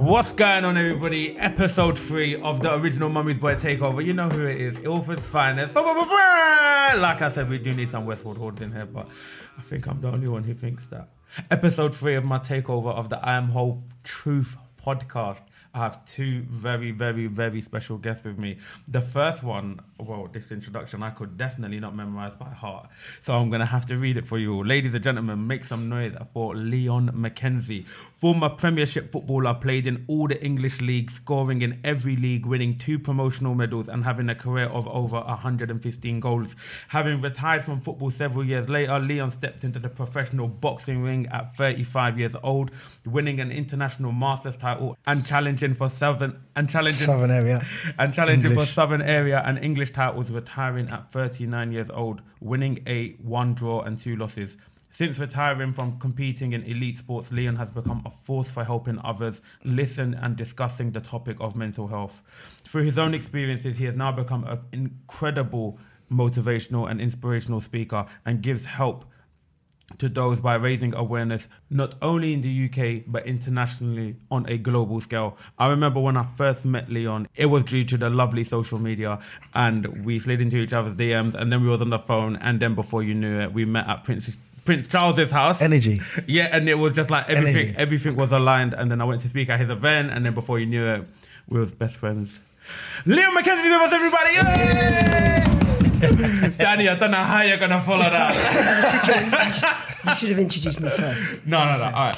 What's going on, everybody? Episode three of the original Mummy's Boy Takeover. You know who it is. Ilford's finest. Like I said, we do need some Westwood Hordes in here, but I think I'm the only one who thinks that. Episode three of my takeover of the I Am Whole Truth podcast. I have two very, very, very special guests with me. The first one, well, this introduction I could definitely not memorize by heart, so I'm gonna have to read it for you all. Ladies and gentlemen, make some noise for Leon McKenzie, former Premiership footballer, played in all the English leagues, scoring in every league, winning two promotional medals, and having a career of over 115 goals. Having retired from football several years later, Leon stepped into the professional boxing ring at 35 years old, winning an international masters title and challenging for southern and challenging Southern area. and challenging English. for Southern Area and English titles, retiring at 39 years old, winning a one draw and two losses. Since retiring from competing in elite sports, Leon has become a force for helping others listen and discussing the topic of mental health. Through his own experiences, he has now become an incredible motivational and inspirational speaker and gives help to those by raising awareness not only in the UK but internationally on a global scale. I remember when I first met Leon, it was due to the lovely social media and we slid into each other's DMs and then we was on the phone and then before you knew it we met at Prince Prince Charles's house. Energy. Yeah, and it was just like everything Energy. everything was aligned and then I went to speak at his event and then before you knew it we was best friends. Leon McKenzie with us everybody. Yay! Danny, I don't know how you're gonna follow that. You should have introduced me first. No, no, no. All right.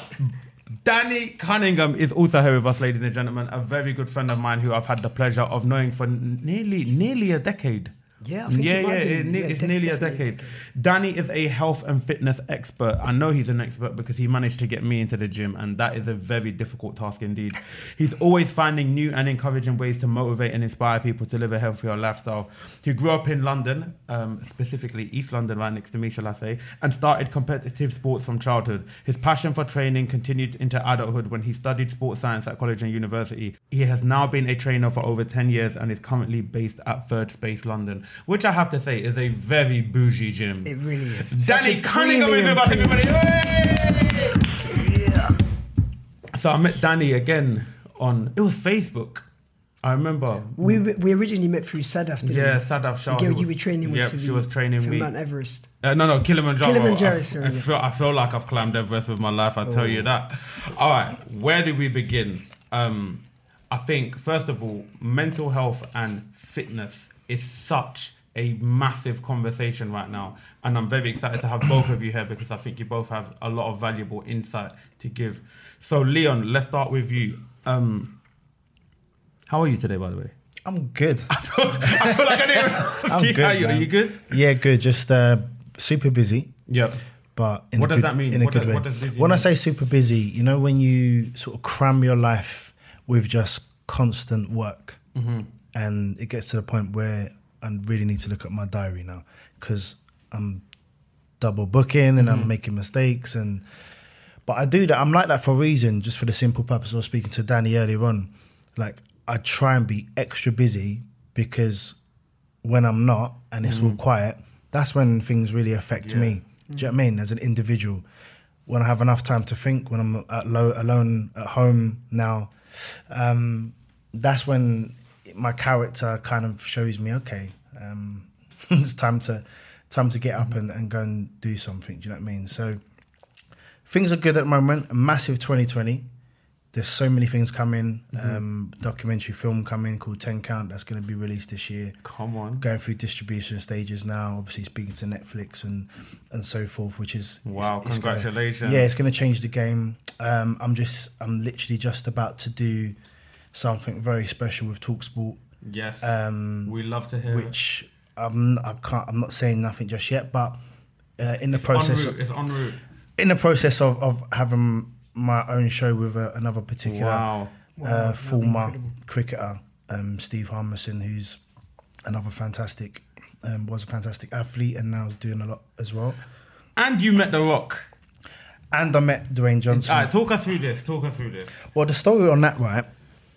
Danny Cunningham is also here with us, ladies and gentlemen. A very good friend of mine who I've had the pleasure of knowing for nearly nearly a decade. Yeah, think yeah, it yeah, it Yeah, it's de- nearly a definitely a decade. Danny is a health and fitness expert. I know he's an expert because he managed to get me into the gym, and that is a very difficult task indeed. he's always finding new and encouraging ways to motivate and inspire people to live a healthier lifestyle. He grew up in London, um, specifically East London, right next to me, shall I say, and started competitive sports from childhood. His passion for training continued into adulthood when he studied sports science at college and university. He has now been a trainer for over 10 years and is currently based at Third Space London, which I have to say is a very bougie gym. It really is. Danny Cunningham is with us, everybody. Yeah. So I met Danny again on it was Facebook. I remember. We we originally met through Sadaf, didn't yeah, we? Sadaf Shah. The girl you were training with Yep, for she the- was training for me. Mount Everest. Uh, no, no, Kilimanjaro. Kilimanjaro, I, sorry, I, feel, I feel like I've climbed Everest with my life. I tell you Oh. that. All right, where do we begin? Um, I think first of all, mental health and fitness is such a massive conversation right now, and I'm very excited to have both of you here because I think you both have a lot of valuable insight to give. So, Leon, let's start with you. Um, how are you today, by the way? I'm good. I feel like I didn't. I'm good, Are you, are you good? Yeah, good. Just uh, super busy, Yep. but in What a does good, that mean? In a What good does- way. what does when I say super busy, you know, when you sort of cram your life with just constant work, Mm-hmm. And it gets to the point where I really need to look at my diary now because I'm double booking and Mm-hmm. I'm making mistakes and. But I do that. I'm like that for a reason, just for the simple purpose. I was speaking to Danny earlier on. Like I try and be extra busy because when I'm not and it's all quiet, that's when things really affect. Yeah. me. Do you know what I mean? As an individual, when I have enough time to think, when I'm at low, alone at home now, um, that's when my character kind of shows me, okay, um, it's time to time to get up and, and go and do something. Do you know what I mean? So things are good at the moment. A massive 2020. there's so many things coming. Mm-hmm. Um, documentary film coming called Ten Count that's going to be released this year. Come on. Going through distribution stages now. Obviously speaking to Netflix and and so forth, which is Wow, it's- it's gonna- congratulations. yeah, it's going to change the game. Um, I'm just I'm literally just about to do something very special with Talksport, Yes. um, we love to hear it. which I'm I can't I'm not saying nothing just yet, but uh, in the It's process en route. It's en route. in the process of, of having my own show with uh, another particular Wow. uh, former cricketer, um, Steve Harmison, who's another fantastic, um, was a fantastic athlete and now is doing a lot as well. And you met The Rock. And I met Dwayne Johnson. All right, talk us through this. Talk us through this. Well, the story on that, right?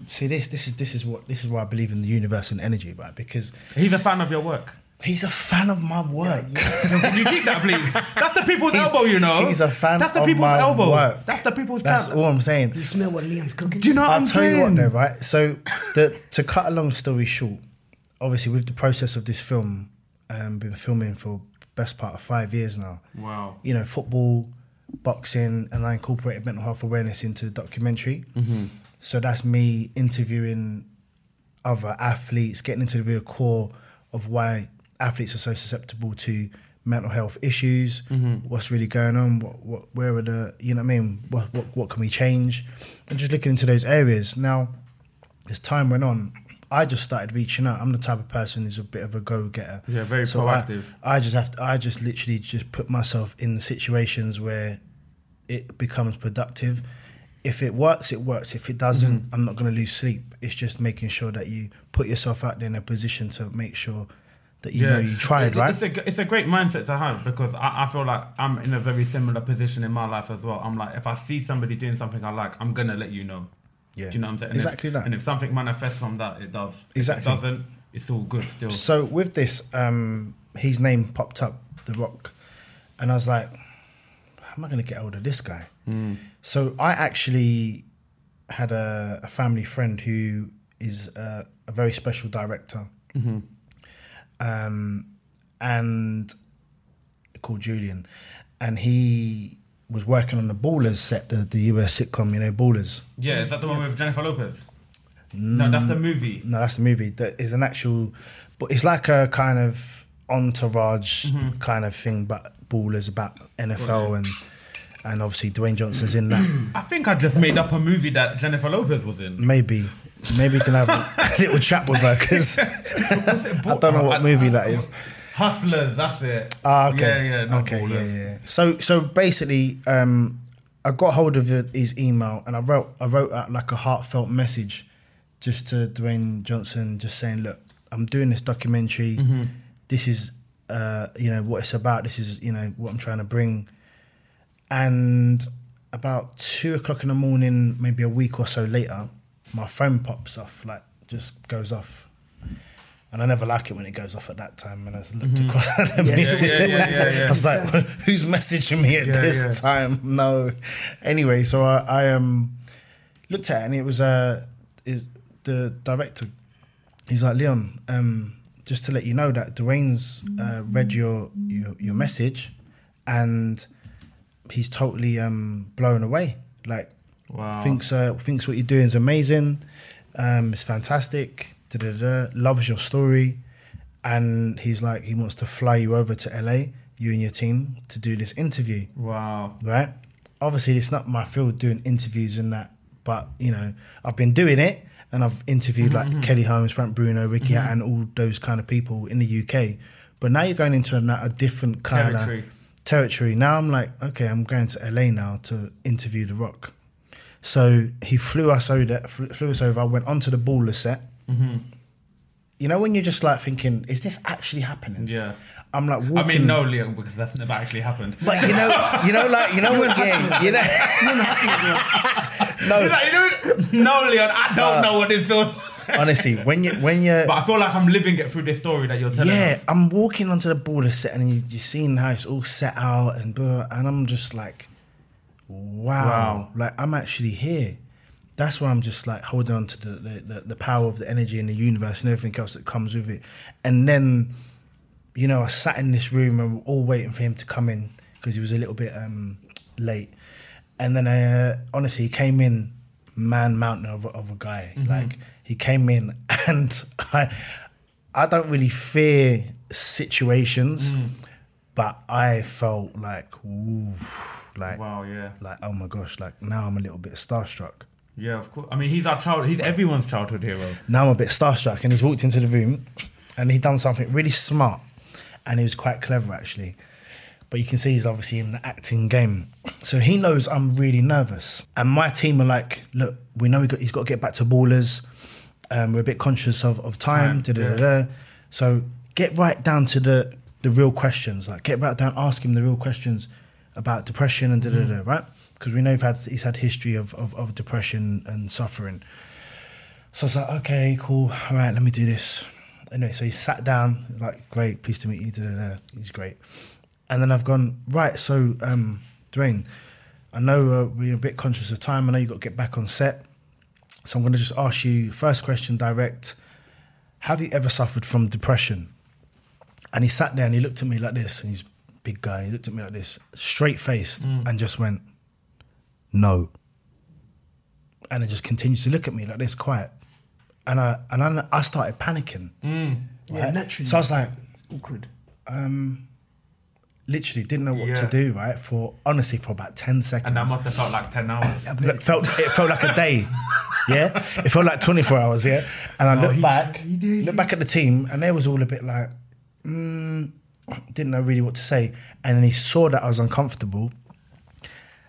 See, this this is this is what this is why I believe in the universe and energy, right? Because He's a fan of your work. he's a fan of my work. Can you keep that, please? That's the people's He's- elbow, you know. he's a fan That's the of people's my elbow. work. That's the people's. That's plan. all I'm saying. You smell what Leon's cooking. Do you know what I'll I'm tell you saying? what, though, right? So, the, to cut a long story short, obviously with the process of this film, um, been filming for best part of five years now. Wow. You know, football, boxing, and I incorporated mental health awareness into the documentary. Mm-hmm. So that's me interviewing other athletes, getting into the real core of why athletes are so susceptible to mental health issues. Mm-hmm. What's really going on? What, what, where are the, you know what I mean? What, what, what can we change? And just looking into those areas. Now, as time went on, I just started reaching out. I'm the type of person who's a bit of a go-getter. Yeah, very I- proactive. I, just have to, I just literally just put myself in the situations where it becomes productive. If it works, it works. If it doesn't, Mm-hmm. I'm not going to lose sleep. It's just making sure that you put yourself out there in a position to make sure that you know you tried, It- right? It's a, it's a great mindset to have because I, I feel like I'm in a very similar position in my life as well. I'm like, if I see somebody doing something I like, I'm gonna let you know. Yeah. Do you know what I'm saying? And if- Exactly that. And if something manifests from that, it does. Exactly. If it doesn't, it's all good still. So with this, um, his name popped up, The Rock, and I was like, "How am I going to get hold of this guy?" So I actually had a, a family friend who is a, a very special director, um, and called Julian, and he was working on the Ballers set, the, the US sitcom, you know, Ballers. Yeah, is that the one with Jennifer Lopez? No, that's the movie. No, that's the movie. That is an actual, but it's like a kind of entourage Mm-hmm. kind of thing, but ballers about NFL and and obviously Dwayne Johnson's in that. I think I just made up a movie that Jennifer Lopez was in. Maybe, maybe you can have a little chat with her because I don't know what movie that is. Hustlers, that's it. Ah, okay. Yeah, yeah, not okay, yeah, yeah. So, so basically, um, I got hold of his email and I wrote, I wrote out like a heartfelt message, just to Dwayne Johnson, just saying, look, I'm doing this documentary. Mm-hmm. This is, uh, you know, what it's about. This is, you know, what I'm trying to bring. And about two o'clock in the morning, maybe a week or so later, my phone pops off, like just goes off. And I never like it when it goes off at that time. And I just looked across at the music. Mm-hmm. yeah, yeah, yeah, yeah. I was like, who's messaging me at Yeah, this yeah. time? No. Anyway, so I, I um looked at it and it was uh, it, the director. He's like, Leon, um, just to let you know that Dwayne's uh, read your, your your message, and he's totally um blown away. Like Wow. thinks uh, thinks what you're doing is amazing. Um, it's fantastic. Da-da-da, loves your story, and he's like he wants to fly you over to LA, you and your team, to do this interview. Wow. Right? Obviously, it's not my field doing interviews and that, but you know I've been doing it, and I've interviewed like Kelly Holmes, Frank Bruno, Ricky, mm-hmm. and all those kind of people in the UK. But now you're going into a, a different kind Territory. of territory. Now I'm like, okay, I'm going to LA now to interview The Rock. So he flew us over. Flew us over. I went onto the baller set. Mm-hmm. You know when you're just like thinking, is this actually happening? Yeah. I'm like walking. I mean, no, Leon, because that's never actually happened. But you know, you know, like you know when yeah, you know, You no. know, you know, no, Leon, I don't know what this feels. Honestly, when you when you're But I feel like I'm living it through this story that you're telling yeah, us. I'm walking onto the baller set and you, you're seeing how it's all set out and blah, and I'm just like, wow, Wow. like I'm actually here. That's why I'm just like holding on to the, the, the, power of the energy in the universe and everything else that comes with it. And then, you know, I sat in this room and we're all waiting for him to come in because he was a little bit um, late. And then, uh, honestly, he came in man mountain of, a- of a guy. Mm-hmm. Like he came in, and I, I don't really fear situations, Mm. but I felt like, ooh, like, Wow, yeah. like oh my gosh, like now I'm a little bit starstruck. Yeah, of course. I mean, he's our child. He's everyone's childhood hero. Now I'm a bit starstruck, and he's walked into the room, and he done something really smart, and he was quite clever actually. But you can see he's obviously in the acting game, so he knows I'm really nervous. And my team are like, "Look, we know he got, he's got to get back to ballers. Um, we're a bit conscious of, of time. Da, da, da. So get right down to the the real questions. Like get right down, ask him the real questions about depression and da da da. Right? Because we know he's had he's had history of, of, of depression and suffering. So I was like, okay, cool. All right, let me do this. Anyway, so he sat down, like, great, pleased to meet you. Da, da, da. He's great. And then I've gone, right, so, um, Dwayne, I know uh, we're a bit conscious of time. I know you've got to get back on set. So I'm going to just ask you, first question direct. Have you ever suffered from depression? And he sat there and he looked at me like this, and he's big guy. He looked at me like this, straight faced, mm. and just went, no and it just continues to look at me like this, quiet. And I and I, I started panicking. Mm. Yeah, naturally. So I was like, It's awkward. Um, literally didn't know what to do. Right for honestly for about ten seconds. And that must have felt like 10 hours. It felt it felt like a day. Yeah, it felt like twenty four hours. Yeah, and I Oh, looked back, looked back at the team, and they was all a bit like, mm, didn't know really what to say. And then he saw that I was uncomfortable,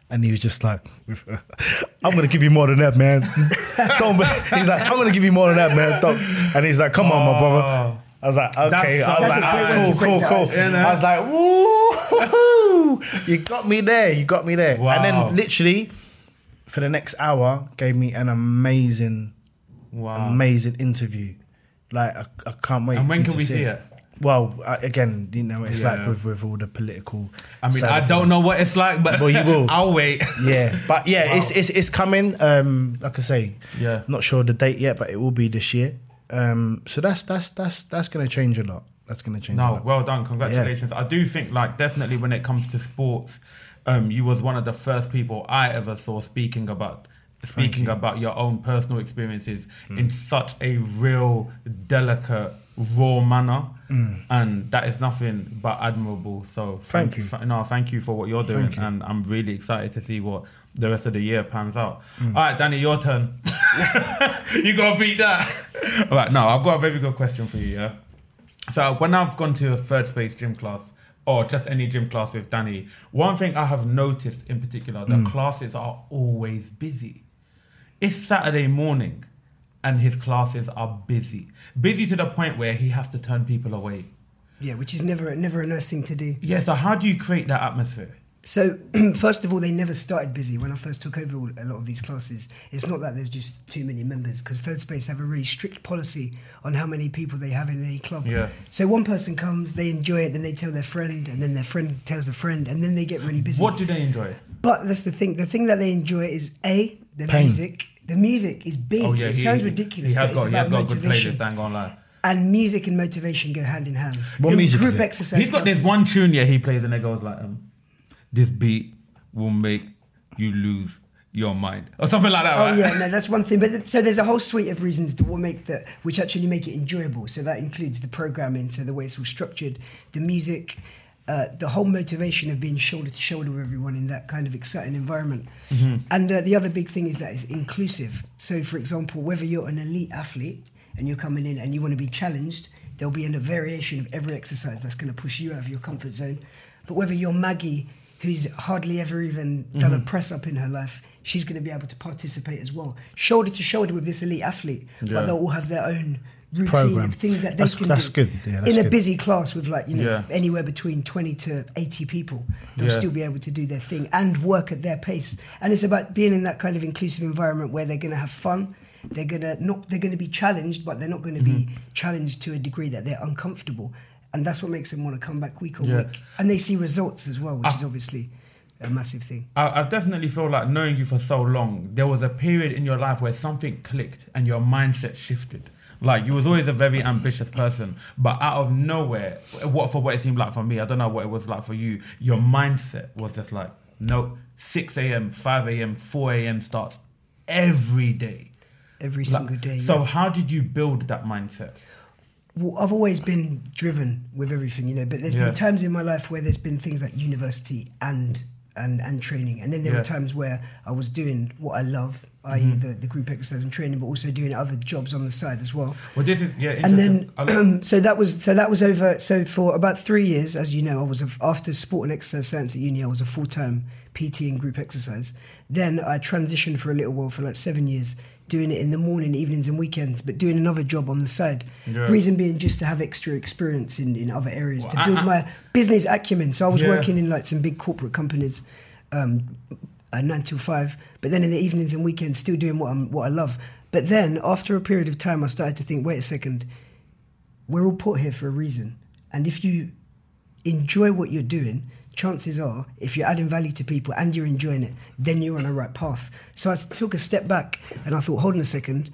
and he was just like, "I'm gonna give you more than that, man." Don't. be-" He's like, "I'm gonna give you more than that, man." Don't. And he's like, "Come on, my brother." Oh. I was like, okay. I was like, way cool, cool, cool. ice, isn't? I was like, woo, you got me there. You got me there. And then literally for the next hour, gave me an amazing, Wow. amazing interview. Like I, I can't wait. And when can we see see it? Well, I, again, you know, it's Yeah. like with with all the political. I mean, I don't know what it's like, but Well, you will. I'll wait. Yeah, but yeah, it's it's it's coming. Um, like I say, Yeah. not sure the date yet, but it will be this year. Um, so that's that's that's that's gonna change a lot. That's gonna change a No, lot. well done. Congratulations. I do think, like, definitely when it comes to sports, um, you was one of the first people I ever saw speaking about speaking about your own personal experiences in such a real, delicate, raw manner, and that is nothing but admirable. So Mm. Thank you. no, thank you for what you're doing, you. and I'm really excited to see what the rest of the year pans out. Mm. All right, Danny, your turn. you gotta beat that. All right, no, I've got a very good question for you. Yeah. So when I've gone to a third space gym class or just any gym class with Danny, one thing I have noticed in particular, the classes are always busy. It's Saturday morning and his classes are busy. Busy to the point where he has to turn people away. Yeah, which is never never a nice thing to do. Yeah, so how do you create that atmosphere? So, first of all, they never started busy. When I first took over all- a lot of these classes, it's not that there's just too many members because Third Space have a really strict policy on how many people they have in any club. Yeah. So one person comes, they enjoy it, then they tell their friend, and then their friend tells a friend, and then they get really busy. What do they enjoy? But that's the thing. The thing that they enjoy is a the Pain. music. The music is big. Oh yeah, it he- sounds ridiculous, He has but it's got, he has about got a good motivation. playlist. I ain't gonna lie. and music and motivation go hand in hand. What Group- music group is it? exercise. He's got this one tune, yeah, he plays and it goes like, um, "This beat will make you lose your mind," or something like that. Oh right? yeah, no, that's one thing. But th- so there's a whole suite of reasons that will make that, which actually make it enjoyable. So that includes the programming, so the way it's all structured, the music, uh, the whole motivation of being shoulder to shoulder with everyone in that kind of exciting environment. And uh, the other big thing is that it's inclusive. So, for example, whether you're an elite athlete and you're coming in and you want to be challenged, there'll be a variation of every exercise that's going to push you out of your comfort zone. But whether you're Maggie, who's hardly ever even done a press up in her life, she's going to be able to participate as well, shoulder to shoulder with this elite athlete. Yeah. But they'll all have their own routine Program. of things that they That's- can that's do. good. Yeah, that's in a good. busy class with like you know Yeah. anywhere between 20 to 80 people they'll Yeah. still be able to do their thing and work at their pace and it's about being in that kind of inclusive environment where they're going to have fun they're going to not they're going to be challenged but they're not going to be Mm-hmm. challenged to a degree that they're uncomfortable and that's what makes them want to come back week on Yeah. week and they see results as well which I- is obviously a massive thing I, I definitely feel like knowing you for so long, there was a period in your life where something clicked and your mindset shifted. Like you was always a very ambitious person, but out of nowhere, what for what it seemed like for me, I don't know what it was like for you. Your mindset was just like, no, six a.m., five a.m., four a.m. starts every day. every Like, single day. So yeah. how did you build that mindset? well, I've always been driven with everything, you know. But there's Yeah. been times in my life where there's been things like university and and and training, and then there Yeah. were times where I was doing what I love, i.e., Mm-hmm. the the group exercise and training, but also doing other jobs on the side as well. Well, this is yeah. And then, like- so that was so that was over. So for about three years, as you know, I was a, after sport and exercise science at uni. I was a full time PT and group exercise. Then I transitioned for a little while for like seven years, doing it in the morning, evenings, and weekends, but doing another job on the side. Yeah. Reason being just to have extra experience in, in other areas to Well, I- build I- my business acumen. So I was Yeah. working in like some big corporate companies. Um, uh, nine till five, but then in the evenings and weekends, still doing what I'm what I love. But then after a period of time, I started to think, wait a second, we're all put here for a reason, and if you enjoy what you're doing, chances are, if you're adding value to people and you're enjoying it, then you're on the right path. So I took a step back and I thought, hold on a second,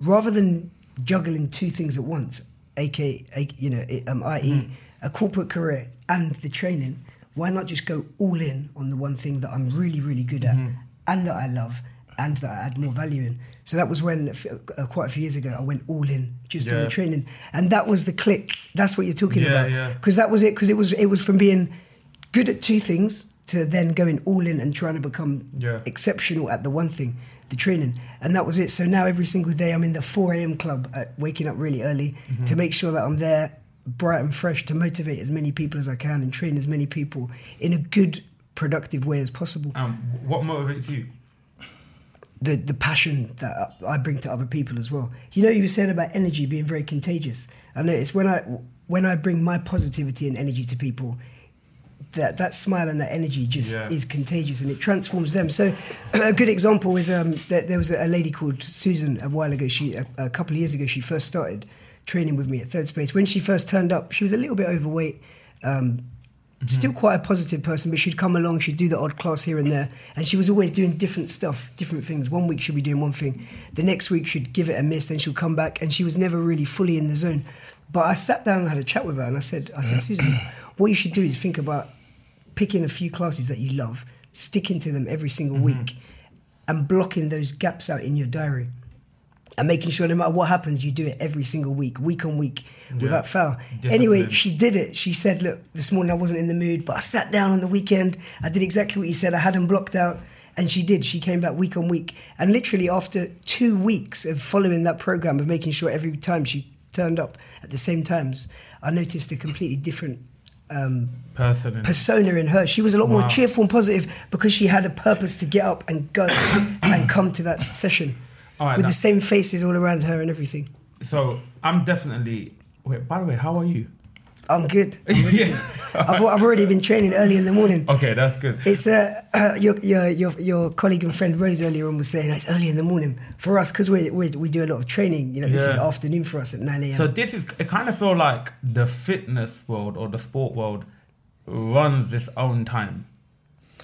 rather than juggling two things at once, aka, you know, um, i.e., a corporate career and the training, why not just go all in on the one thing that I'm really, really good at and that I love and that I add more value in? So that was when, uh, quite a few years ago, I went all in just on the training, and that was the click. That's what you're talking Yeah, about, yeah. because that was it. Because it was it was from being good at two things to then going all in and trying to become Yeah. exceptional at the one thing, the training, and that was it. So now every single day I'm in the 4 a.m. club, at waking up really early Mm-hmm. to make sure that I'm there, bright and fresh, to motivate as many people as I can and train as many people in a good, productive way as possible. um, what motivates you? the the passion that I bring to other people as well. You know, you were saying about energy being very contagious. I know it's when I when I bring my positivity and energy to people, that that smile and that energy just Yeah. is contagious and it transforms them. So a good example is um, that there was a lady called Susan a while ago. She a, a couple of years ago she first started training with me at Third Space. When she first turned up, she was a little bit overweight. Um, Still quite a positive person, but she'd come along, she'd do the odd class here and there, and she was always doing different stuff, different things. One week she'd be doing one thing, the next week she'd give it a miss, then she'll come back, and she was never really fully in the zone. But I sat down and had a chat with her, and I said, I said, Susan, what you should do is think about picking a few classes that you love, sticking to them every single mm-hmm. week, and blocking those gaps out in your diary. And making sure no matter what happens, you do it every single week, week on week, without fail. Anyway, she did it. She said, Look, this morning I wasn't in the mood, but I sat down on the weekend. I did exactly what you said. I had them blocked out. And she did. She came back week on week. And literally, after two weeks of following that program, of making sure every time she turned up at the same times, I noticed a completely different um, Person. and- persona in her. She was a lot Wow. more cheerful and positive because she had a purpose to get up and go and come to that session right, with now- the same faces all around her and everything. so I'm definitely. Wait. By the way, how are you? I'm good. yeah. I've, I've already been training early in the morning. Okay, that's good. It's uh, uh, your, your your your colleague and friend Rose earlier on was saying it's early in the morning for us because we we we do a lot of training. You know, this is afternoon for us at nine a.m. So this is. It kind of feel like the fitness world or the sport world runs its own time.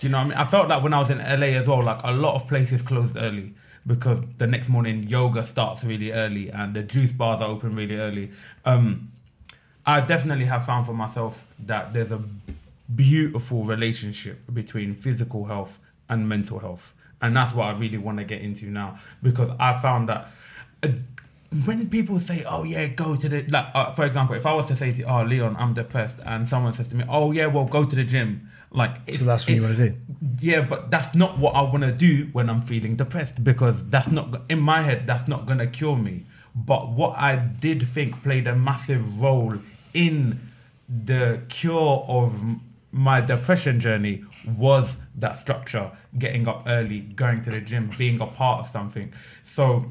Do you know what I mean? I felt like when I was in LA as well, like a lot of places closed early because the next morning yoga starts really early and the juice bars are open really early. Um, I definitely have found for myself that there's a beautiful relationship between physical health and mental health. And that's what I really want to get into now because I found that uh, when people say, "Oh yeah, go to the," like uh, for example, if I was to say to "Oh Leon, I'm depressed," and someone says to me, "Oh yeah, well go to the gym," like So that's what you want to do. yeah, but that's not what I want to do when I'm feeling depressed because that's not in my head. That's not gonna cure me. But what I did think played a massive role in the cure of my depression journey was that structure, getting up early, going to the gym, being a part of something. So,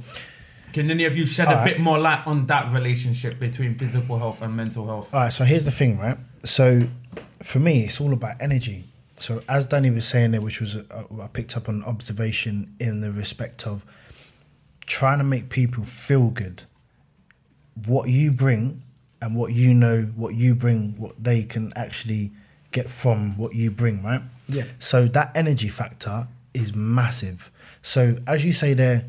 can any of you shed a Alright. bit more light on that relationship between physical health and mental health? All right, so here's the thing, right? So for me, it's all about energy. So as Danny was saying there, which was uh, I picked up on observation in the respect of trying to make people feel good. What you bring and what you know, what you bring, what they can actually get from what you bring, right? Yeah. So that energy factor is massive. So as you say there,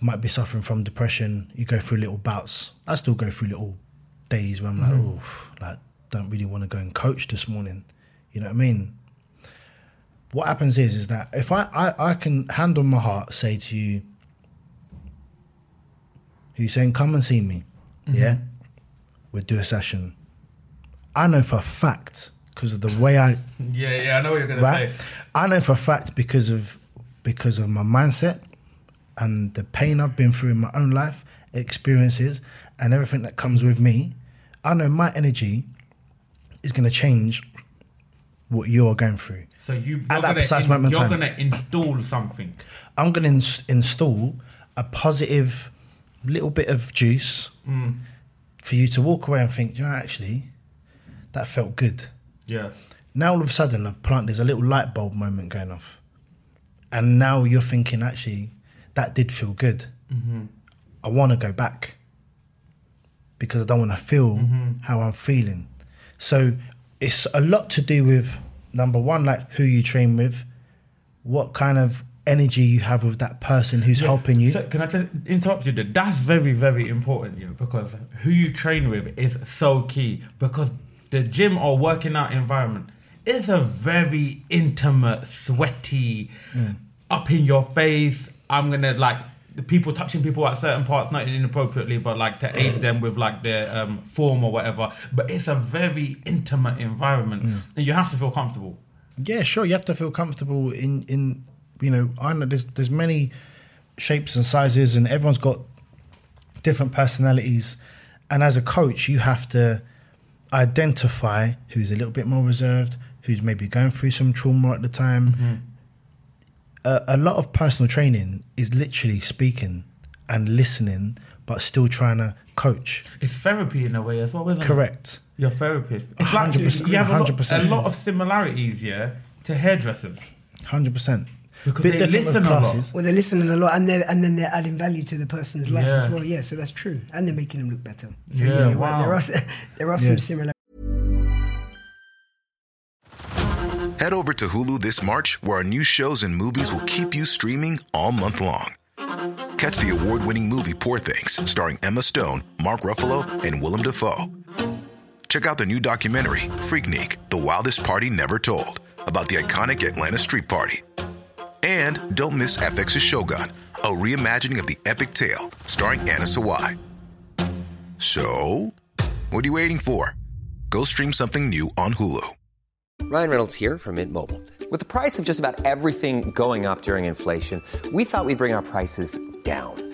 might be suffering from depression. You go through little bouts. I still go through little days where I'm like, oh, like don't really want to go and coach this morning. You know what I mean? what happens is is that if I, I I can hand on my heart say to you, who's saying come and see me, yeah, mm-hmm. we'll do a session. I know for a fact because of the way I Yeah, yeah, I know what you're gonna right? say. I know for a fact because of because of my mindset and the pain I've been through in my own life, experiences, and everything that comes with me. I know my energy is going to change what you're going through. So you, you're At that gonna, precise in- moment you're gonna install something. I'm going to ins- install a positive little bit of juice Mm. for you to walk away and think, you know, actually, that felt good. Yeah. Now all of a sudden, I've planted. There's a little light bulb moment going off, and now you're thinking, actually, that did feel good. I want to go back because I don't want to feel how I'm feeling. So it's a lot to do with number one, like who you train with, what kind of energy you have with that person who's helping you. So can I just interrupt you? That's very, very important, yeah, because who you train with is so key. Because the gym or working out environment is a very intimate, sweaty, Mm. up in your face. I'm gonna like the people touching people at certain parts, not inappropriately, but like to aid them with like their um, form or whatever. But it's a very intimate environment, Mm. and you have to feel comfortable. Yeah, sure. You have to feel comfortable in in you know, I know there's there's many shapes and sizes, and everyone's got different personalities. And as a coach, you have to identify who's a little bit more reserved, who's maybe going through some trauma at the time. Mm-hmm. A lot of personal training is literally speaking and listening, but still trying to coach. It's therapy in a way as well, isn't Correct. it? Correct. Your therapist. 100%, you, you have 100%. A, lot, a lot of similarities, yeah, to hairdressers. 100% because bit they listen a lot. Well, they're listening a lot, and they and then they're adding value to the person's life yeah. as well. Yeah, so that's true, and they're making them look better. So, yeah, yeah wow. there are there are yeah. some similar. Head over to Hulu this March, where our new shows and movies will keep you streaming all month long. Catch the award-winning movie Poor Things, starring Emma Stone, Mark Ruffalo, and Willem Dafoe. Check out the new documentary Freaknik: The Wildest Party Never Told, about the iconic Atlanta street party. And don't miss FX's Shogun, a reimagining of the epic tale, starring Anna Sawai. So, what are you waiting for? Go stream something new on Hulu. Ryan Reynolds here from Mint Mobile. With the price of just about everything going up during inflation, we thought we'd bring our prices down.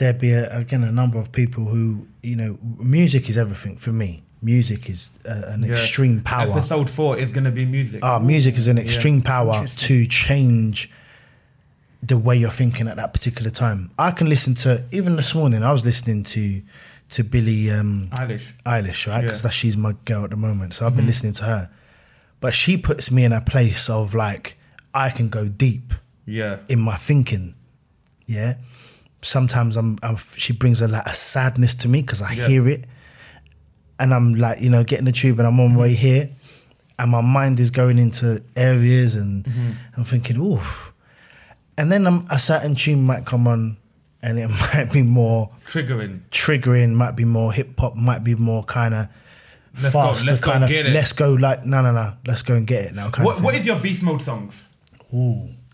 there'd be a, again a number of people who you know music is everything for me. Music is uh, an Yeah. extreme power. Episode four is going to be music. Ah, music is an extreme power to change the way you're thinking at that particular time. I can listen to even this morning. I was listening to to Billie um, Eilish. Eilish, right? Because Yeah. she's my girl at the moment. So I've been listening to her, but she puts me in a place of like I can go deep Yeah. in my thinking. Yeah. Sometimes I'm, I'm she brings a like a sadness to me because I Yeah. hear it, and I'm like you know getting the tube and I'm on my way here, and my mind is going into areas and I'm thinking oof, and then um, a certain tune might come on, and it might be more Triggering. triggering, might be more hip hop, might be more kind of Let's go- fast, let's go kind of get it. let's go like no no no, let's go and get it now. What, what your beast mode songs?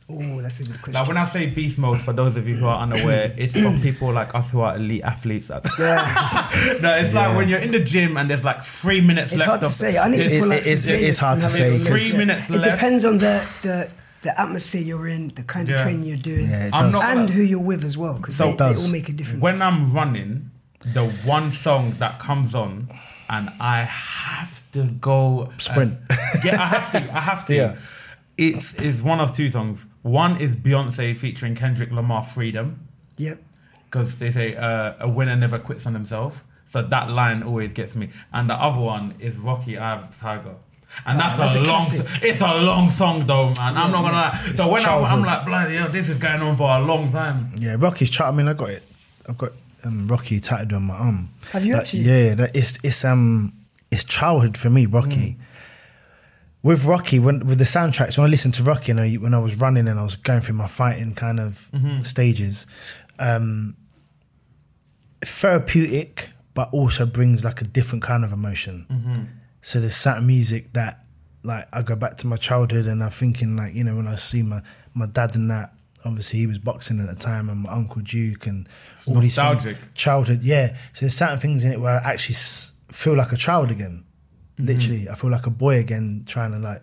Oh, that's a good question. Like when I say beast mode, for those of you who are unaware, it's for people like us who are elite athletes. Yeah, no, it's like when you're in the gym and there's like three minutes left. It's left. hard to say. I need to It- pull it out some is- it is hard to say, Three minutes It left. depends on the, the the atmosphere you're in, the kind of Yeah. training you're doing, Yeah, it I'm not- and who you're with as well, because So they, it they all make a difference. When I'm running, the one song that comes on, and I have to go Sprint. as- yeah, I have to. I have to. Yeah. It's is one of two songs. One is Beyonce featuring Kendrick Lamar, "Freedom," yep. because they say uh, a winner never quits on himself. So that line always gets me. And the other one is Rocky Eye of the Tiger. And that's, that's a, a long. classic. It's a long song though, man. I'm not gonna lie. So when I'm, I'm like, bloody hell, this is going on for a long time. Yeah, Rocky's chat. I mean, I got it. I've got um, Rocky tattooed on my arm. Have you Like, actually? Yeah, that it's it's um it's childhood for me. Rocky. With Rocky, when with the soundtracks, when I listened to Rocky, and I, when I was running and I was going through my fighting kind of stages, um, therapeutic, but also brings like a different kind of emotion. So there's certain music that like I go back to my childhood and I'm thinking like, you know, when I see my, my dad and that, obviously he was boxing at the time and my uncle Duke and all these things. nostalgic. Childhood, yeah. So there's certain things in it where I actually feel like a child again. Literally, I feel like a boy again trying to like,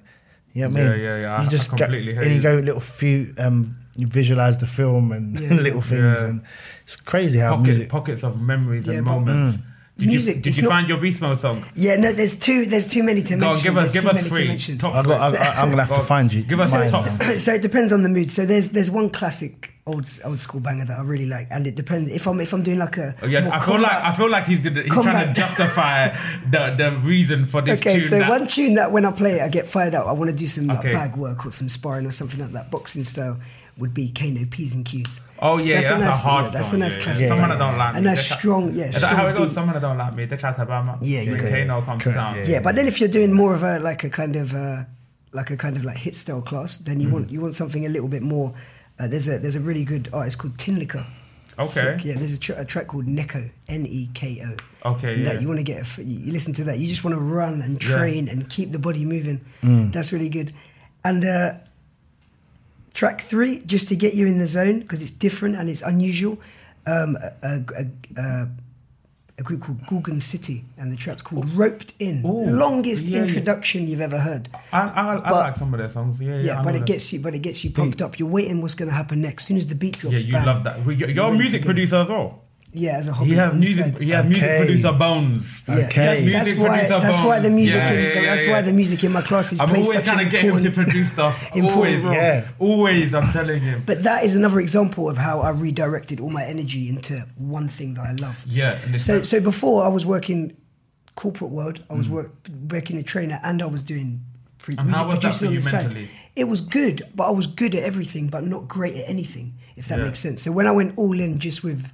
you know what I mean? yeah, yeah. I- You I just go, completely hear and you you. go little few, um, you visualize the film and little things Yeah. and it's crazy how Pocket, music. pockets of memories Yeah, and but- moments. Did Music, you, did you not- find your Beast Mode song? Yeah, no, there's too there's too many to Go on, mention. give us There's give too us many to mention. Top I got, three. I, I, I'm gonna have Go to find you. Give us a mine. top. so it depends on the mood. So there's there's one classic old old school banger that I really like, and it depends if I'm if I'm doing like a Oh, yeah, more I feel like I feel like he's gonna, he's trying to justify the the reason for this Okay, tune. so that- one tune that when I play it, I get fired up. I want to do some like, bag work or some sparring or something like that, boxing style. Would be Kano P's and Q's. Oh yeah, that's, a nice, a hard yeah, that's song. a nice yeah, yeah. classic. Someone banger. that don't like a me. nice they try- strong, yeah, Is that how it goes? beat. Someone that don't like me. They try to Bama. Yeah, you when got. Kano comes Correct, down. yeah. Yeah, but then if you're doing more of a like a kind of uh, like a kind of like hit style class, then you want you want something a little bit more. Uh, there's a there's a really good artist called Tinlicker. Okay. Sick. Yeah, there's a, tr- a track called Neko, N E K O. Okay, And that you want to get, a f- you you listen to that. You just want to run and Yeah. train and keep the body moving. Mm. That's really good. And uh, track three, just to get you in the zone because it's different and it's unusual. Um, a, a, a, a, group called Gorgon City, and the track's called oh. "Roped In." Ooh, Longest yeah, yeah. introduction you've ever heard. I, I, I But- like some of their songs. Yeah, yeah. Yeah, but it them. gets you, but it gets you pumped up. You're waiting what's going to happen next. As soon as the beat drops, Yeah, you bang. love that. You're a music producer as well. Yeah, as a hobby. He has on the music. side. He has music producer bones. Yeah, Okay. that's, that's Music why. producer That's why the bones. music. Yeah, in, yeah, yeah, that's yeah. why the music in my classes I'm always such trying an to get him to produce stuff. Always, role. Yeah. always. I'm telling him. But that is another example of how I redirected all my energy into one thing that I love. Yeah, So, like- so before I was working corporate world, I was Mm. work, working a trainer, and I was doing free And music how was that producing for on you the side. mentally? It was good, but I was good at everything, but not great at anything. If that Yeah. makes sense. So when I went all in, just with One.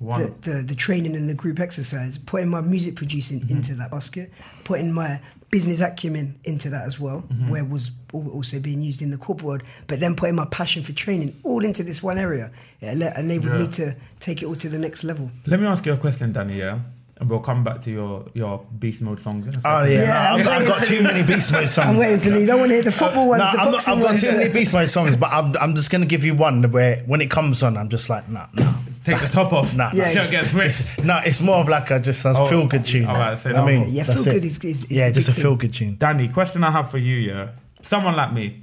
The, the the training and the group exercise, putting my music producing Mm-hmm. into that basket, putting my business acumen into that as well, Mm-hmm. where was also being used in the corporate world, but then putting my passion for training all into this one area, it enabled Yeah. me to take it all to the next level. Let me ask you a question, Danny. Yeah, and we'll come back to your your beast mode songs. in Oh yeah, Yeah, I'm I've, got- I've got too many Beast Mode songs. I'm waiting for these. I want to hear the football ones, No, the I'm not, I've got ones. too many Beast Mode songs, but I'm, I'm just gonna give you one where when it comes on, I'm just like, nah, nah. Take the top off. Nah, Yeah, She'll it's- get ripped. No, it's more of like a just a Oh, feel good tune. all right, so I no. mean, Okay, yeah, that's feel good is- is- is yeah, the just a big feel good tune. Danny, question I have for you, yeah. Someone like me,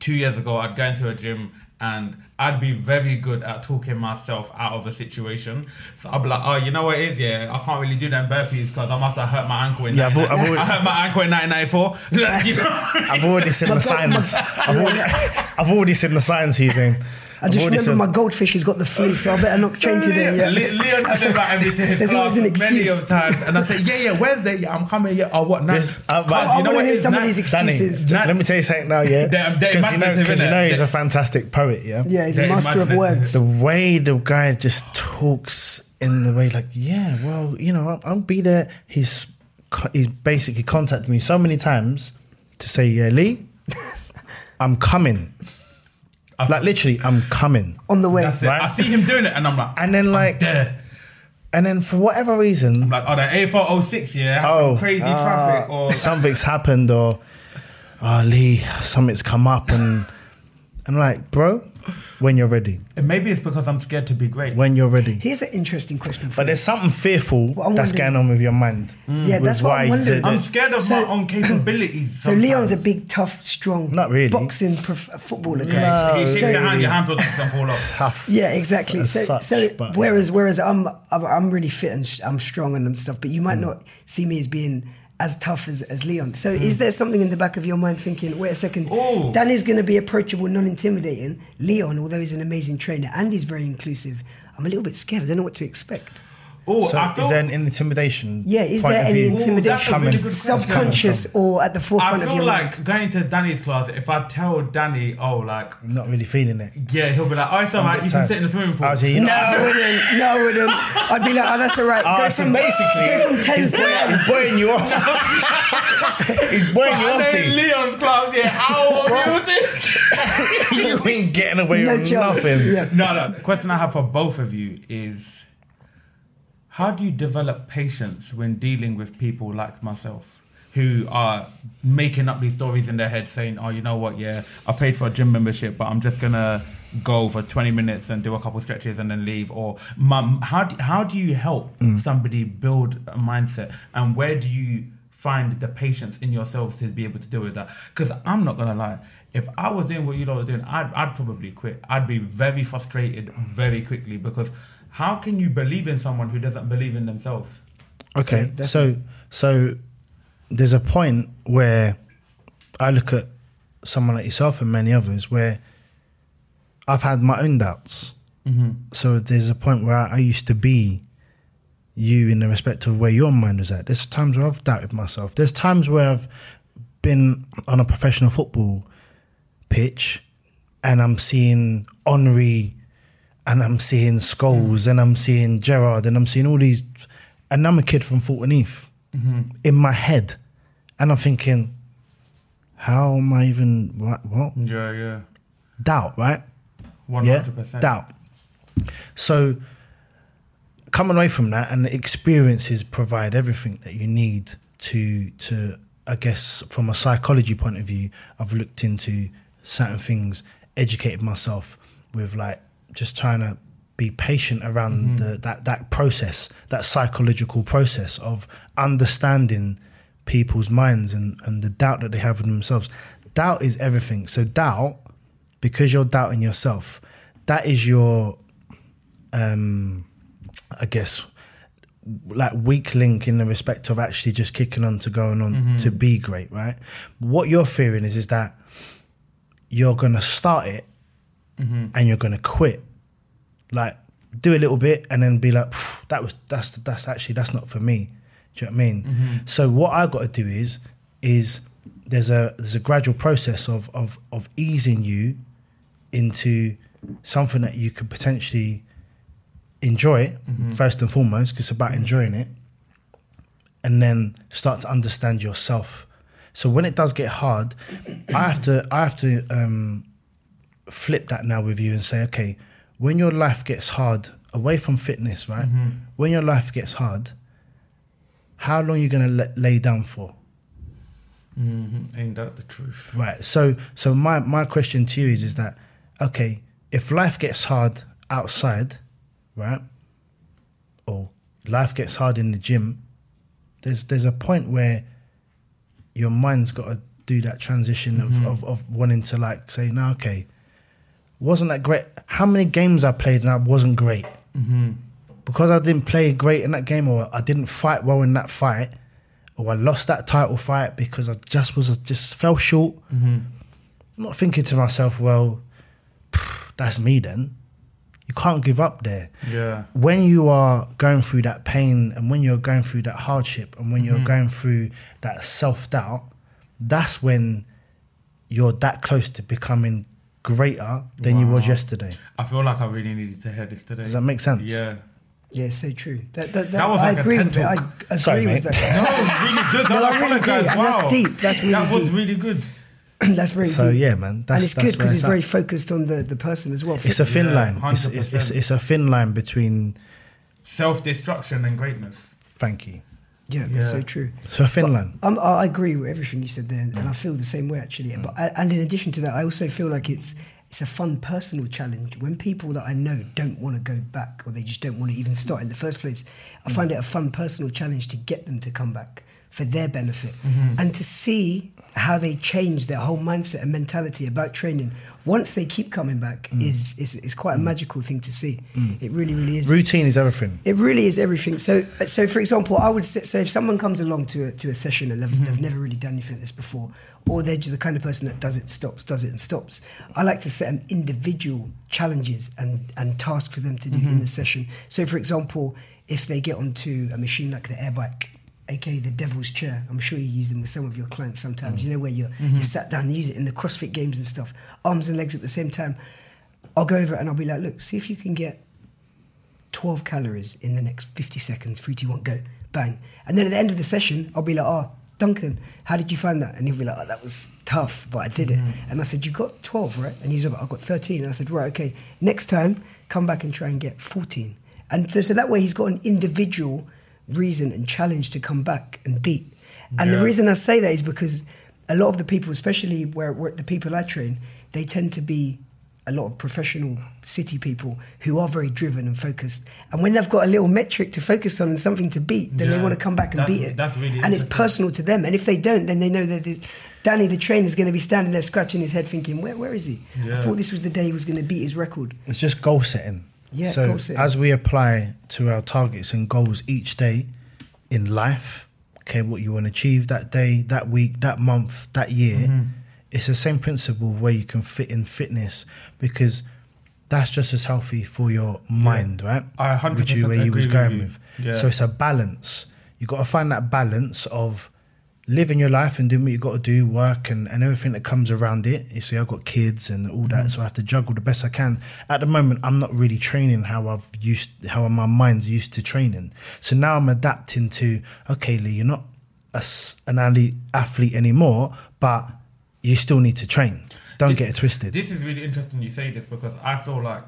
two years ago, I'd go into a gym and I'd be very good at talking myself out of a situation. So I'd be like, oh, you know what it is, yeah? I can't really do them burpees because I must have hurt my ankle in Yeah, I've al- 19- I've already- I hurt my ankle in 1994. you know? I've already seen the signs. I've already, I've already seen the signs he's in. I just remember seen- my goldfish has got the flu, so I better not train today. Yeah. Leon has invited me to his There's class always an many excuse. of times, and I said, yeah, yeah, Wednesday, yeah, I'm coming, yeah, or what? Now, This- uh, but- I wanna what hear it is? some of these Danny, excuses. Nah. let me tell you something now, yeah? They're- they're Because you know, you know he's a fantastic poet, yeah? Yeah, he's a master of words. The way the guy just talks in the way, like, yeah, well, you know, I'll, I'll be there. He's he's basically contacted me so many times to say, yeah, Lee, I'm coming. Like literally, I'm coming. On the way. That's it. Right. I see him doing it, and I'm like, And then like, there. and then for whatever reason, I'm like, oh, the A406, yeah, has Oh. some crazy ah. traffic, or something's happened or oh Lee, something's come up and I'm like, bro, when you're ready. And maybe it's because I'm scared to be great. When you're ready. Here's an interesting question for But you. there's something fearful Well, that's going on with your mind. Yeah, that's what I'm why wondering. the- I'm scared of So- my own capabilities. So Leon's a big, tough, strong, Not really. boxing prof- uh, footballer guy. Yeah, he shakes So- your hand, your hand feels like fall off. tough. Yeah, exactly. As So, such, so but- whereas whereas I'm, I'm I'm really fit and sh- I'm strong and stuff, but you might hmm. not see me as being as tough as, as Leon. So Hmm. is there something in the back of your mind thinking, wait a second, Ooh. Danny's going to be approachable, non-intimidating. Leon, although he's an amazing trainer and he's very inclusive, I'm a little bit scared. I don't know what to expect. Oh, So I is there an intimidation? Yeah, is there any intimidation? that's a really coming- good question. Subconscious or at the forefront of your I feel like mind? going to Danny's class. If I tell Danny, oh, like, I'm not really feeling it. yeah, he'll be like, oh, it's alright. bit You can tired. sit in the swimming pool. I here, No, I wouldn't. No, I wouldn't. I'd be like, oh, that's all right. Ah, go so from basically, go from tens he's, to buoy- ones. he's buoying you off. he's buoying you off, then dude. Leon's class, yeah, how old is it? you ain't getting away No with chance. nothing. Yeah. No, no. The question I have for both of you is how do you develop patience when dealing with people like myself who are making up these stories in their head saying, oh, you know what, yeah, I've paid for a gym membership, but I'm just going to go for 20 minutes and do a couple stretches and then leave? Or mum, how, do, how do you help mm. somebody build a mindset and where do you find the patience in yourselves to be able to deal with that? Because I'm not going to lie. If I was doing what you lot are doing, I'd, I'd probably quit. I'd be very frustrated very quickly because how can you believe in someone who doesn't believe in themselves? Okay, so so there's a point where I look at someone like yourself and many others where I've had my own doubts. Mm-hmm. So there's a point where I, I used to be you in the respect of where your mind was at. There's times where I've doubted myself. There's times where I've been on a professional football pitch and I'm seeing Henry and I'm seeing Scholes mm. and I'm seeing Gerrard and I'm seeing all these and I'm a kid from Thornton Heath mm-hmm. in my head. And I'm thinking, how am I even what, what? Yeah, yeah. Doubt, right? Hundred percent. doubt. So coming away from that, and experiences provide everything that you need to to I guess from a psychology point of view, I've looked into certain things, educated myself with like just trying to be patient around the, that that process, that psychological process of understanding people's minds and, and the doubt that they have in themselves. Doubt is everything. So doubt, because you're doubting yourself, that is your um I guess like weak link in the respect of actually just kicking on to going on to be great, right? What you're fearing is is that you're gonna start it Mm-hmm. and you're gonna quit. Like do a little bit and then be like, that was that's that's actually that's not for me. Do you know what I mean? Mm-hmm. So what I've got to do is is there's a there's a gradual process of of of easing you into something that you could potentially enjoy mm-hmm. first and foremost, because it's about enjoying it, and then start to understand yourself. So when it does get hard, I have to I have to um, flip that now with you and say, okay, when your life gets hard, away from fitness, right? When your life gets hard, how long are you gonna lay down for? Mm-hmm. Ain't that the truth? Right. So so my my question to you is is that okay, if life gets hard outside, right? Or life gets hard in the gym, there's there's a point where your mind's got to do that transition of, of, of wanting to like say, no, okay, wasn't that great? How many games I played and I wasn't great? Mm-hmm. Because I didn't play great in that game, or I didn't fight well in that fight, or I lost that title fight because I just was just fell short. Mm-hmm. I'm not thinking to myself, well, pff, that's me then. You can't give up there. Yeah. When you are going through that pain and when you're going through that hardship and when you're mm-hmm. going through that self doubt, that's when you're that close to becoming greater than you was yesterday. I feel like I really needed to hear this today. Does that make sense? Yeah. Yeah, so true. That, that, that, That was I like a agree TED with it. I talk. agree Sorry, with mate. that. That was really good. No, I I really do. apologize. And that's deep. That's really that was deep. really good. that's very So deep. yeah, man, that's and it's that's good because where it's at. very focused on the, the person as well. It's a thin Yeah, line. It's, it's, it's, it's a thin line between. Self destruction and greatness. Thank you. Yeah, that's so true. So Finland. thin line. Um, I I agree with everything you said there, and I feel the same way actually. But and in addition to that, I also feel like it's it's a fun personal challenge when people that I know don't want to go back or they just don't want to even start in the first place. I find it a fun personal challenge to get them to come back for their benefit and to see how they change their whole mindset and mentality about training once they keep coming back mm. is, is is quite a mm. magical thing to see. Mm. It really, really is. Routine is everything. It really is everything. So, uh, so for example, I would say, so if someone comes along to a, to a session and they've, mm-hmm. they've never really done anything like this before, or they're just the kind of person that does it, stops, does it, and stops. I like to set them individual challenges and and tasks for them to do mm-hmm. in the session. So, for example, if they get onto a machine like the air bike, aka the devil's chair, I'm sure you use them with some of your clients sometimes. You mm. know where you're you mm-hmm. sat down, and use it in the CrossFit games and stuff, arms and legs at the same time. I'll go over and I'll be like, look, see if you can get 12 calories in the next 50 seconds. Three, two, one, go. Bang. And then at the end of the session, I'll be like, oh, Duncan, how did you find that? And he'll be like, oh, that was tough, but I did it. Mm-hmm. And I said, you got 12, right? And he's like, I got 13. And I said, right, okay. Next time, come back and try and get 14. And so, so that way he's got an individual reason and challenge to come back and beat. And the reason I say that is because a lot of the people, especially where, where the people I train, they tend to be a lot of professional city people who are very driven and focused. And when they've got a little metric to focus on and something to beat, then they want to come back and That's- beat it. that's really and it's personal to them. And if they don't, then they know that there's- Danny, the trainer, is going to be standing there scratching his head, thinking, "Where, where is he? I thought this was the day he was going to beat his record." It's just goal setting. Yeah, so as we apply to our targets and goals each day in life, okay, what you want to achieve that day, that week, that month, that year, Mm-hmm. it's the same principle of where you can fit in fitness because that's just as healthy for your mind, right? I 100% Which is where you was agree with going you. with. Yeah. So it's a balance. You got to find that balance of living your life and doing what you got to do, work and, and everything that comes around it. You see, I've got kids and all that, so I have to juggle the best I can. At the moment, I'm not really training how I've used, how my mind's used to training. So now I'm adapting to, okay, Lee, you're not a an athlete, athlete anymore, but you still need to train. Don't get it twisted. This is really interesting you say this because I feel like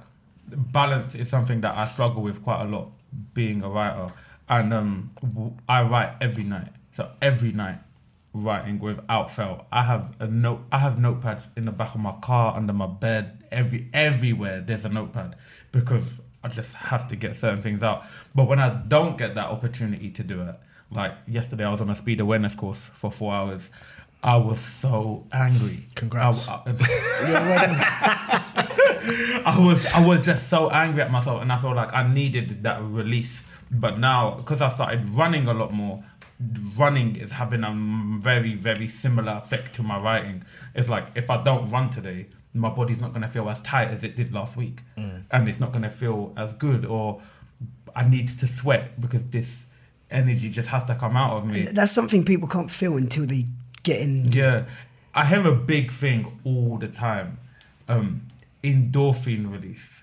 balance is something that I struggle with quite a lot being a writer. And um, I write every night. So every night writing without fail. I have a note I have notepads in the back of my car, under my bed, every everywhere there's a notepad because I just have to get certain things out. But when I don't get that opportunity to do it, like yesterday I was on a speed awareness course for four hours. I was so angry. Congrats. I- I- I was I was just so angry at myself, and I felt like I needed that release. But now, because I started running a lot more, running is having a very very similar effect to my writing. It's like if I don't run today, my body's not gonna feel as tight as it did last week, and it's not gonna feel as good. Or I need to sweat because this energy just has to come out of me. That's something people can't feel until they get in. Yeah, I have a big thing all the time. Um, endorphin release.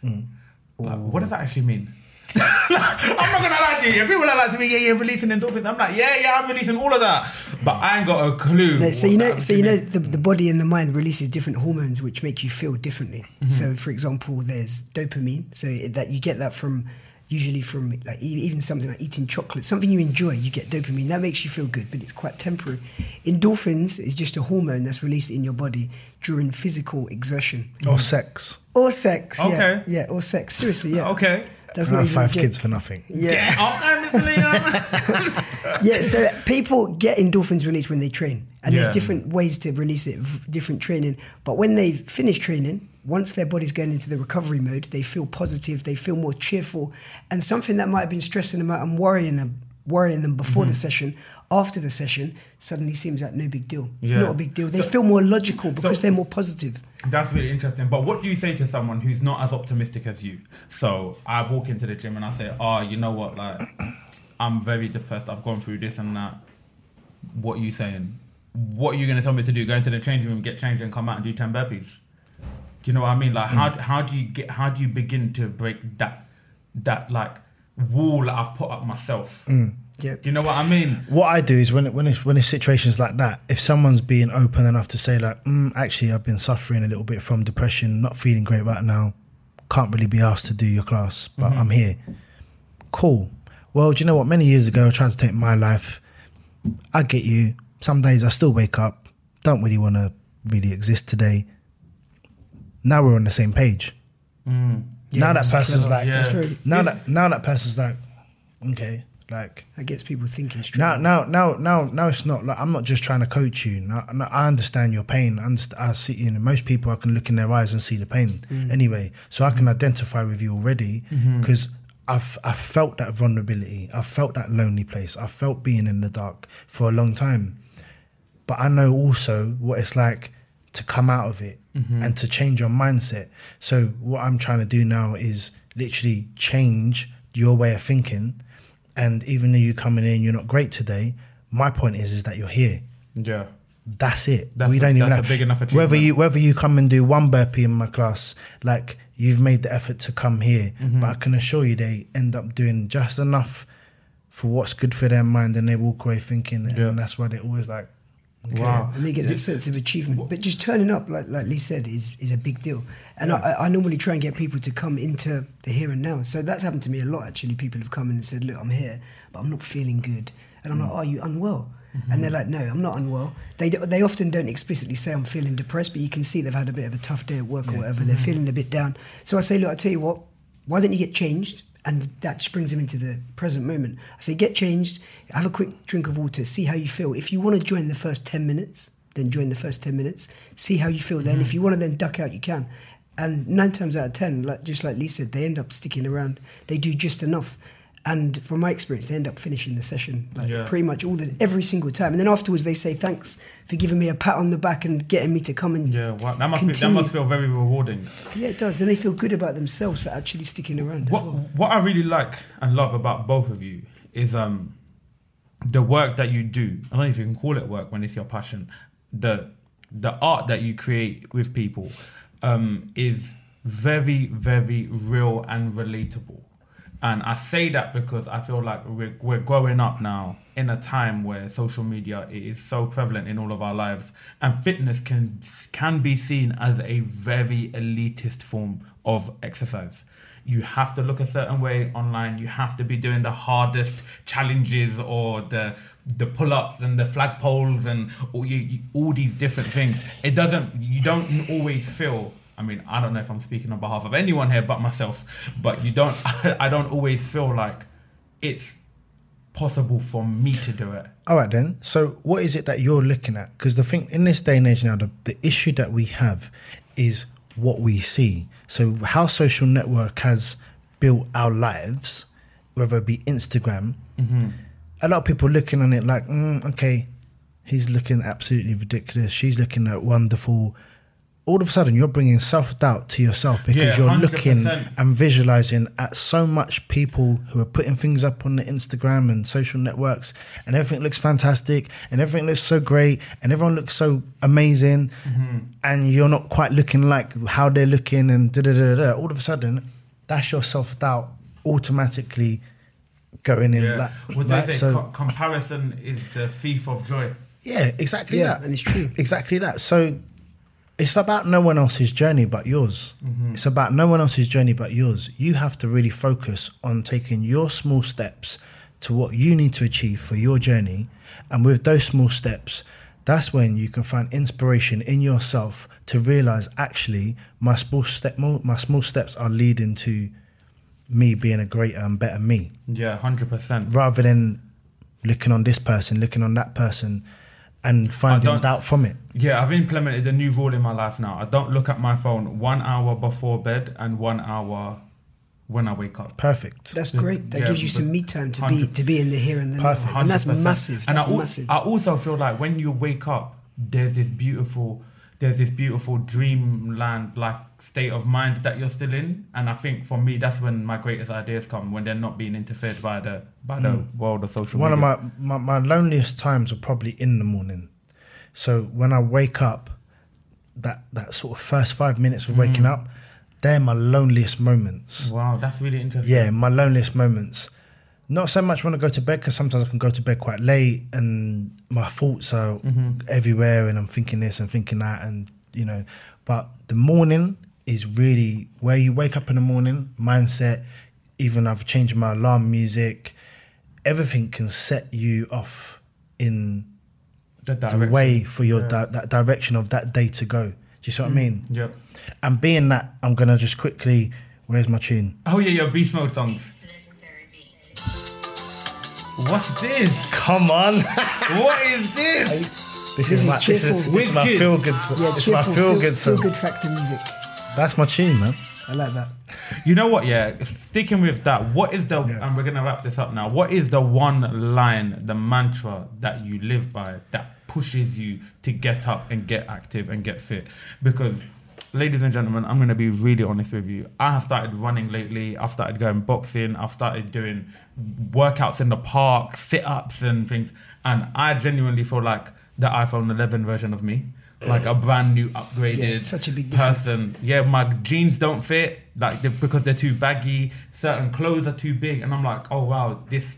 Like, what does that actually mean? I'm not gonna lie to you. People are like to me, yeah, yeah, releasing endorphins. I'm like, yeah, yeah, I'm releasing all of that, but I ain't got a clue. No, so you know, so you know, the, the body and the mind releases different hormones which make you feel differently. Mm-hmm. So, for example, there's dopamine. So that you get that from usually from like e- even something like eating chocolate, something you enjoy, you get dopamine. That makes you feel good, but it's quite temporary. Endorphins is just a hormone that's released in your body during physical exertion Or sex. or sex. Yeah, Okay. yeah, or sex. Seriously, yeah. Okay. That's I not have five kids for nothing. Yeah. Yeah, okay, Mr. Leon. yeah, so people get endorphins released when they train, and there's different ways to release it, different training. But when they finish training, once their body's going into the recovery mode, they feel positive, they feel more cheerful, and something that might have been stressing them out and worrying them, worrying them before Mm-hmm. the session, after the session, suddenly seems like no big deal. It's Yeah. not a big deal. They So- feel more logical because so- they're more positive. That's really interesting. But what do you say to someone who's not as optimistic as you? So I walk into the gym and I say, "Oh, you know what? Like, I'm very depressed. I've gone through this and that. What are you saying? What are you going to tell me to do? Go into the changing room, get changed, and come out and do ten burpees? Do you know what I mean? Like, how mm. how do you get? How do you begin to break that that like wall that I've put up myself? Mm. Yeah. Do you know what I mean? What I do is when it, when it's when it's situations like that, if someone's being open enough to say like, mm, actually, I've been suffering a little bit from depression, not feeling great right now, can't really be asked to do your class, but I'm here. Cool. Well, do you know what? Many years ago, I tried to take my life. I get you. Some days I still wake up, don't really want to really exist today. Now we're on the same page. now that that's person's clever. like, Yeah. That's really- now that now that person's like, okay, like That gets people thinking straight. now, now, now, now, now, it's not like I'm not just trying to coach you. Now, now I understand your pain. I, understand, I see, you know, most people I can look in their eyes and see the pain mm. anyway. So I can identify with you already mm-hmm. because I've I've felt that vulnerability. I've felt that lonely place. I've felt being in the dark for a long time. But I know also what it's like to come out of it mm-hmm. and to change your mindset. So what I'm trying to do now is literally change your way of thinking And even though you're coming in, you're not great today. My point is, is that you're here. Yeah. That's it. That's we a- don't even that's have, a big enough achievement. whether you whether you come and do one burpee in my class, like you've made the effort to come here. Mm-hmm. But I can assure you, they end up doing just enough for what's good for their mind, and they walk away thinking, Yeah. and that's why they're always like, okay. Wow. and they get that sense of achievement. But just turning up, like like Lee said, is is a big deal. And I, I normally try and get people to come into the here and now. So that's happened to me a lot. Actually, people have come in and said, "Look, I'm here, but I'm not feeling good," and I'm mm. like, "Are you unwell?" Mm-hmm. And they're like, "No, I'm not unwell." They d- they often don't explicitly say I'm feeling depressed, but you can see they've had a bit of a tough day at work or whatever. They're mm-hmm. feeling a bit down. So I say, "Look, I tell you what, why don't you get changed?" And that just brings them into the present moment. I say, get changed, have a quick drink of water, see how you feel. If you want to join the first 10 minutes, then join the first 10 minutes, see how you feel then. If mm. you want to then duck out, you can. And nine times out of 10, like, just like Lisa said, they end up sticking around. They do just enough. And from my experience, they end up finishing the session like Yeah. pretty much all the every single time. And then afterwards, they say thanks for giving me a pat on the back and getting me to come and Yeah. Wow. That must be, that must feel very rewarding. yeah, it does. Then they feel good about themselves for actually sticking around. What well. what I really like and love about both of you is um the work that you do. I don't know if you can call it work when it's your passion. The the art that you create with people um, is very very real and relatable. And I say that because I feel like we're, we're growing up now in a time where social media is so prevalent in all of our lives, and fitness can can be seen as a very elitist form of exercise. You have to look a certain way online. You have to be doing the hardest challenges or the the pull-ups and the flagpoles and all you, you, all these different things. It doesn't. You don't always feel I mean, I don't know if I'm speaking on behalf of anyone here but myself, but you don't. I don't always feel like it's possible for me to do it. All right, then. So, what is it that you're looking at? Because the thing in this day and age now, the, the issue that we have is what we see. So, how social network has built our lives, whether it be Instagram, mm-hmm. A lot of people looking on it like, mm, okay, he's looking absolutely ridiculous. She's looking at wonderful. All of a sudden, you're bringing self doubt to yourself because Yeah, you're looking 100%. and visualizing at so much people who are putting things up on the Instagram and social networks, and everything looks fantastic, and everything looks so great, and everyone looks so amazing, Mm-hmm. and you're not quite looking like how they're looking, and da da da da. All of a sudden, that's your self doubt automatically going in. Yeah. Like, Would they say So- co- comparison is the thief of joy? yeah, exactly Yeah, that. and it's true. Exactly that. So it's about no one else's journey but yours. Mm-hmm. It's about no one else's journey but yours. You have to really focus on taking your small steps to what you need to achieve for your journey. And with those small steps, that's when you can find inspiration in yourself to realize actually my small step my small steps are leading to me being a greater and better me Yeah, hundred percent. rather than looking on this person, looking on that person, and finding don't- doubt from it. Yeah, I've implemented a new rule in my life now. I don't look at my phone one hour before bed and one hour when I wake up. Perfect. That's great. That Yeah, gives you some me time to be to be in the here and the now, Perfect. and that's 100%. massive. And That's I, al- massive. I also feel like when you wake up, there's this beautiful, there's this beautiful dreamland like state of mind that you're still in. And I think for me, that's when my greatest ideas come when they're not being interfered by the by the hmm. world of social One media. of my, my, my loneliest times are probably in the morning. So when I wake up, that, that sort of first five minutes of waking hmm. up, they're my loneliest moments. wow, that's really interesting. Yeah, my loneliest moments. Not so much when I go to bed because sometimes I can go to bed quite late and my thoughts are mm-hmm. everywhere and I'm thinking this and thinking that and you know. But the morning is really where you wake up in the morning, mindset. Even I've changed my alarm music. Everything can set you off in the the way for your Yeah. di- that direction of that day to go. Do you see what I mm-hmm. mean? Yep. And being that, I'm gonna just quickly. Where's my tune? Oh yeah, your beast mode songs. What's this? Come on. what is this? This, This is is my this is, cheerful. this is my Wicked. feel good. song. yeah, This is my cheerful, feel feel, good. feel good factor music. That's my tune, man. I like that. You know what? Yeah, sticking with that. What is the? Yeah. And we're gonna wrap this up now. What is the one line, the mantra that you live by that pushes you to get up and get active and get fit? Because, ladies and gentlemen, I'm gonna be really honest with you. I have started running lately. I've started going boxing. I've started doing workouts in the park, sit ups and things. And I genuinely feel like the iPhone 11 version of me, like a brand new upgraded Yeah, such a big difference. person. Yeah, my jeans don't fit like they because they're too baggy. Certain clothes are too big, and I'm like, oh wow, this.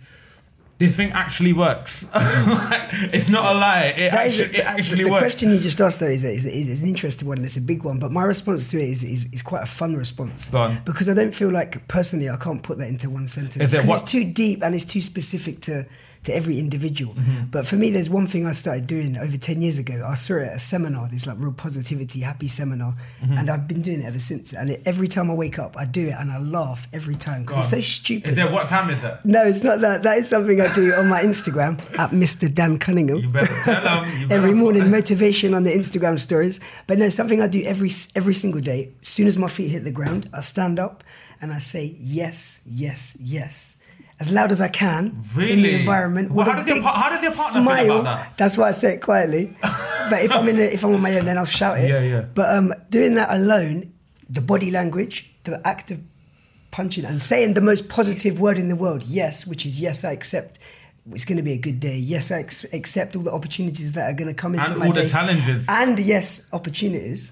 This thing actually works. Like, it's not a lie. It That is- actually, it actually the works. question you just asked though is, is, is, is an interesting one and it's a big one but my response to it is, is, is quite a fun response because I don't feel like personally I can't put that into one sentence Is it because it's too deep and it's too specific to to every individual Mm-hmm. but for me there's one thing I started doing over 10 years ago I saw it at a seminar this like real positivity happy seminar Mm-hmm. and I've been doing it ever since and it, every time I wake up I do it and I laugh every time because it's so stupid Is it what time is it? no, it's not that. That is something I do on my Instagram at Mr. Dan Cunningham. You better tell 'em, you better- every morning, motivation on the Instagram stories. But no, something I do every every single day. As soon as my feet hit the ground, I stand up and I say yes, yes, yes. As loud as I can in the environment. Well, with how a your big par- how does your partner feel smile. about that? That's why I say it quietly. but if I'm in, a, if I'm on my own, then I'll shout it. Yeah, yeah. But um, doing that alone, the body language, the act of punching and saying the most positive word in the world, yes, which is yes, I accept. It's going to be a good day. Yes, I ex- accept all the opportunities that are going to come into And my all the challenges. And yes, opportunities.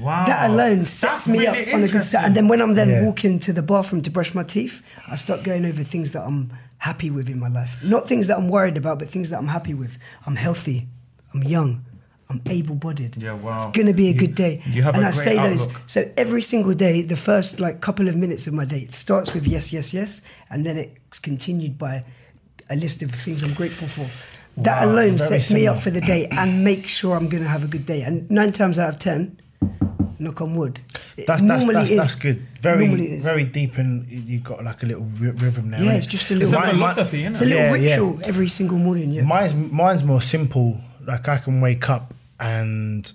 Wow. That alone sets That's me really up on a good start. And then when I'm then Yeah. walking to the bathroom to brush my teeth, I start going over things that I'm happy with in my life. Not things that I'm worried about, but things that I'm happy with. I'm healthy. I'm young. I'm able-bodied. Yeah, wow. It's gonna be a You- good day. you have and a I great say those. outlook. So every single day, the first like couple of minutes of my day, it starts with yes, yes, yes, and then it's continued by a list of things I'm grateful for. That Wow, alone very sets me up for the day and makes sure I'm gonna have a good day. And nine times out of ten, knock on wood, That's that's normally that's, that's good. Very Normally very deep, and you've got like a little ry- rhythm there. Yeah, innit? it's just a It's little. a Mine- philosophy, it's a little Yeah, yeah. ritual every single morning. Yeah. Mine's mine's more simple. Like I can wake up and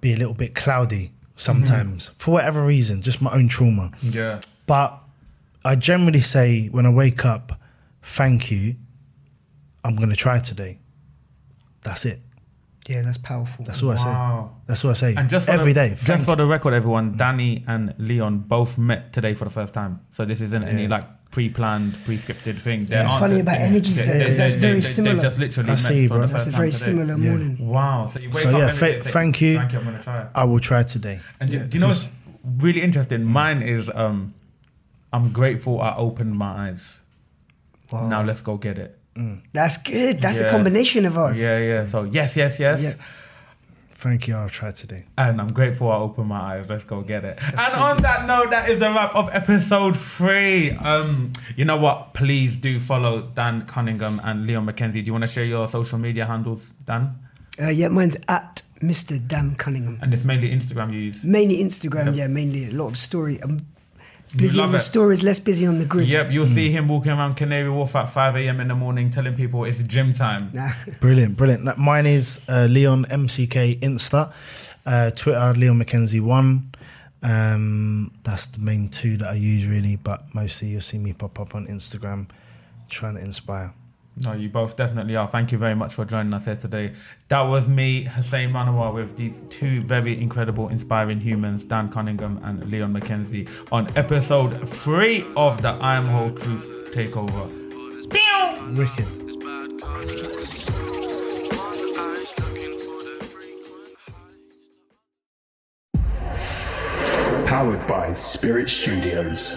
be a little bit cloudy sometimes for whatever reason, just my own trauma. Yeah. But I generally say when I wake up, thank you. I'm gonna try today. That's it. Yeah, that's powerful. That's all I say. Wow. That's what I say. And just for every the, day. Just Thank for the record, everyone, Danny and Leon both met today for the first time. So this isn't any like pre-planned, pre-scripted thing. Their It's funny about energies they- though, they- that's they- very they- similar. They just literally I met see, for bro. the That's first a time very today. similar Yeah. morning. Wow. So you wake So, up yeah, fa- thank you. Thank you. I'm gonna try. I will try today. And do, Yeah, do you know just- what's really interesting? Mine is um, I'm grateful I opened my eyes. Wow. Now let's go get it. That's good. That's a combination of us. Yeah, yeah. So yes, yes, yes. Yeah. Thank you. I'll try today. And I'm grateful I opened my eyes. Let's go get it. and on that note, that is the wrap of episode three. Um, you know what? Please do follow Dan Cunningham and Leon McKenzie. Do you want to share your social media handles, Dan? Uh, yeah, mine's at Mr. Dan Cunningham. And it's mainly Instagram you use. Mainly Instagram, yeah, mainly a lot of story. I'm busy love on the it. stories, less busy on the grid. Yep, you'll see him walking around Canary Wharf at 5 a.m. in the morning telling people it's gym time. Nah. Brilliant, brilliant. Mine is uh, Leon MCK Insta, uh, Twitter Leon McKenzie one. Um, that's the main two that I use really, but mostly you'll see me pop up on Instagram, trying to inspire. No, you both definitely are. Thank you very much for joining us here today. That was me, Hussain Manawer, with these two very incredible, inspiring humans, Dan Cunningham and Leon McKenzie, on episode three of the I Am Whole Truth Takeover. Wicked. Powered by Spirit Studios.